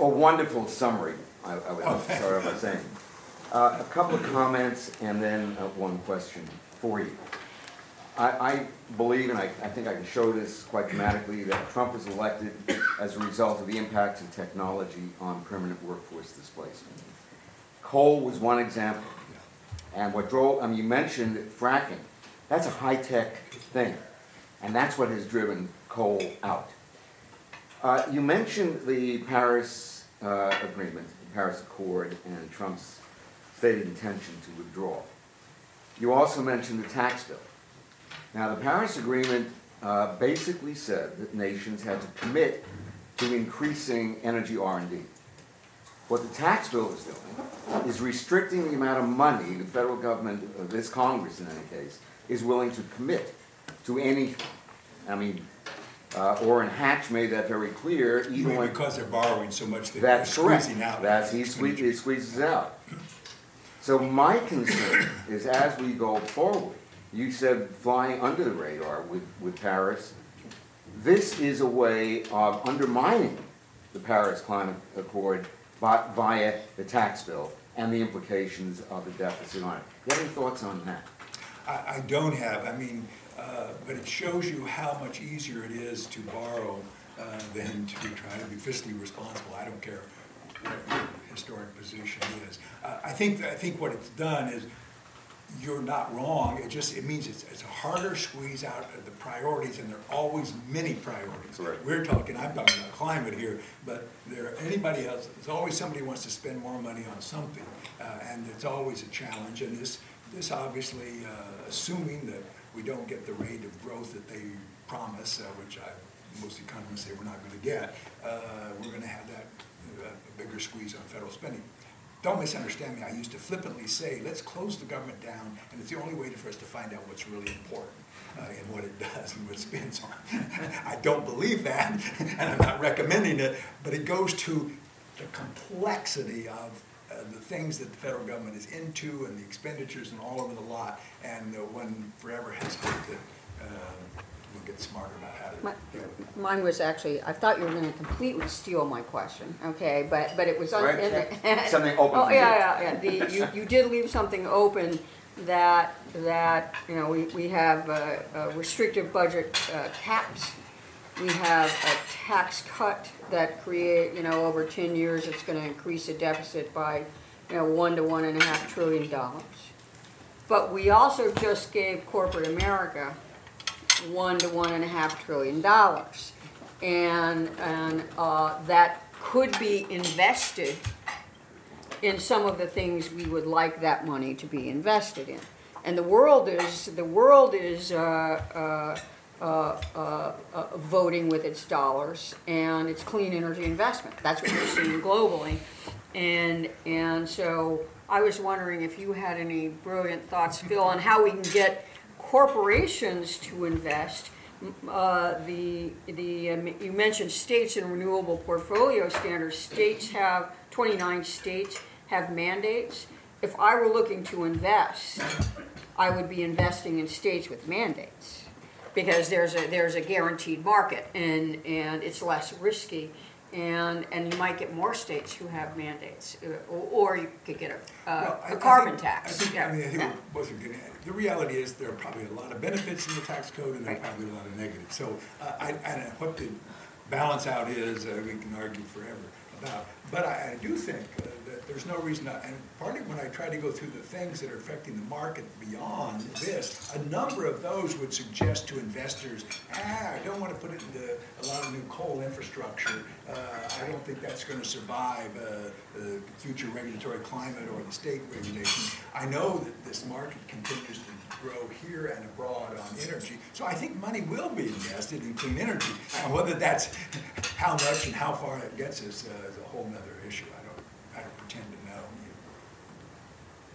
a wonderful summary, I, I would Oh, start off by saying. Uh, a couple of comments and then uh, one question for you. I, I believe, and I, I think I can show this quite dramatically, that Trump was elected as a result of the impacts of technology on permanent workforce displacement. Coal was one example. And what drove, I mean, you mentioned fracking. That's a high-tech thing. And that's what has driven coal out. Uh, you mentioned the Paris uh, Agreement, the Paris Accord, and Trump's stated intention to withdraw. You also mentioned the tax bill. Now, the Paris Agreement uh, basically said that nations had to commit to increasing energy R&D. What the tax bill is doing is restricting the amount of money the federal government, uh, this Congress in any case, is willing to commit to anything. I mean, uh, Orrin Hatch made that very clear, even when. Because they're borrowing so much that they're That's correct. squeezing out. That's, he squeezes, he squeezes out. So my concern is as we go forward, you said flying under the radar with, with Paris. This is a way of undermining the Paris Climate Accord vi- via the tax bill and the implications of the deficit on it. Do you have any thoughts on that? I, I don't have, I mean, uh, but it shows you how much easier it is to borrow uh, than to try to be fiscally responsible. I don't care what your historic position is. Uh, I think, I think what it's done is, you're not wrong, it just, it means it's, it's a harder squeeze out of the priorities, and there are always many priorities. Correct. We're talking, I'm talking about climate here, but there, anybody else, there's always somebody who wants to spend more money on something, uh, and it's always a challenge, and this, this obviously, uh, assuming that we don't get the rate of growth that they promise, uh, which I, most economists say we're not gonna get, uh, we're gonna have that, uh, bigger squeeze on federal spending. Don't misunderstand me, I used to flippantly say, let's close the government down, and it's the only way for us to find out what's really important uh, and what it does and what it spends on. I don't believe that, and I'm not recommending it, but it goes to the complexity of uh, the things that the federal government is into and the expenditures and all over the lot, and uh, one forever has to, uh, we'll get smarter about how My- to deal with it. Mine was actually, I thought you were gonna completely steal my question, okay, but, but it was. un- Right, in the- something open Oh, for you. yeah, yeah, yeah, the, you, you did leave something open that, that, you know, we, we have uh, uh, restrictive budget uh, caps. We have a tax cut that create, you know, over ten years, it's gonna increase the deficit by, you know, one to one and a half trillion dollars. But we also just gave corporate America one to one and a half trillion dollars. And, and, uh, that could be invested in some of the things we would like that money to be invested in. And the world is, the world is, uh, uh, uh, uh, uh, voting with its dollars, and it's clean energy investment. That's what we're seeing globally. And, and so I was wondering if you had any brilliant thoughts, Phil, on how we can get corporations to invest. Uh, the, the, um, you mentioned states and renewable portfolio standards. States have, 29 states have mandates. If I were looking to invest, I would be investing in states with mandates because there's a there's a guaranteed market and and it's less risky and and you might get more states who have mandates uh, or, or you could get a, Well, I- a, a carbon think- tax. I think, yeah. I mean, I think yeah. we're both are getting at. The reality is there are probably a lot of benefits in the tax code and there are Right. probably a lot of negatives. So uh, I, I, what the balance out is, uh, we can argue forever about. But I, I do think uh, there's no reason, not- and partly when I try to go through the things that are affecting the market beyond this, a number of those would suggest to investors, ah, I don't want to put it into a lot of new coal infrastructure. Uh, I don't think that's going to survive uh, the future regulatory climate or the state regulation. I know that this market continues to grow here and abroad on energy, so I think money will be invested in clean energy. Whether that's how much and how far it gets us uh, is a whole other issue. I I don't pretend to know.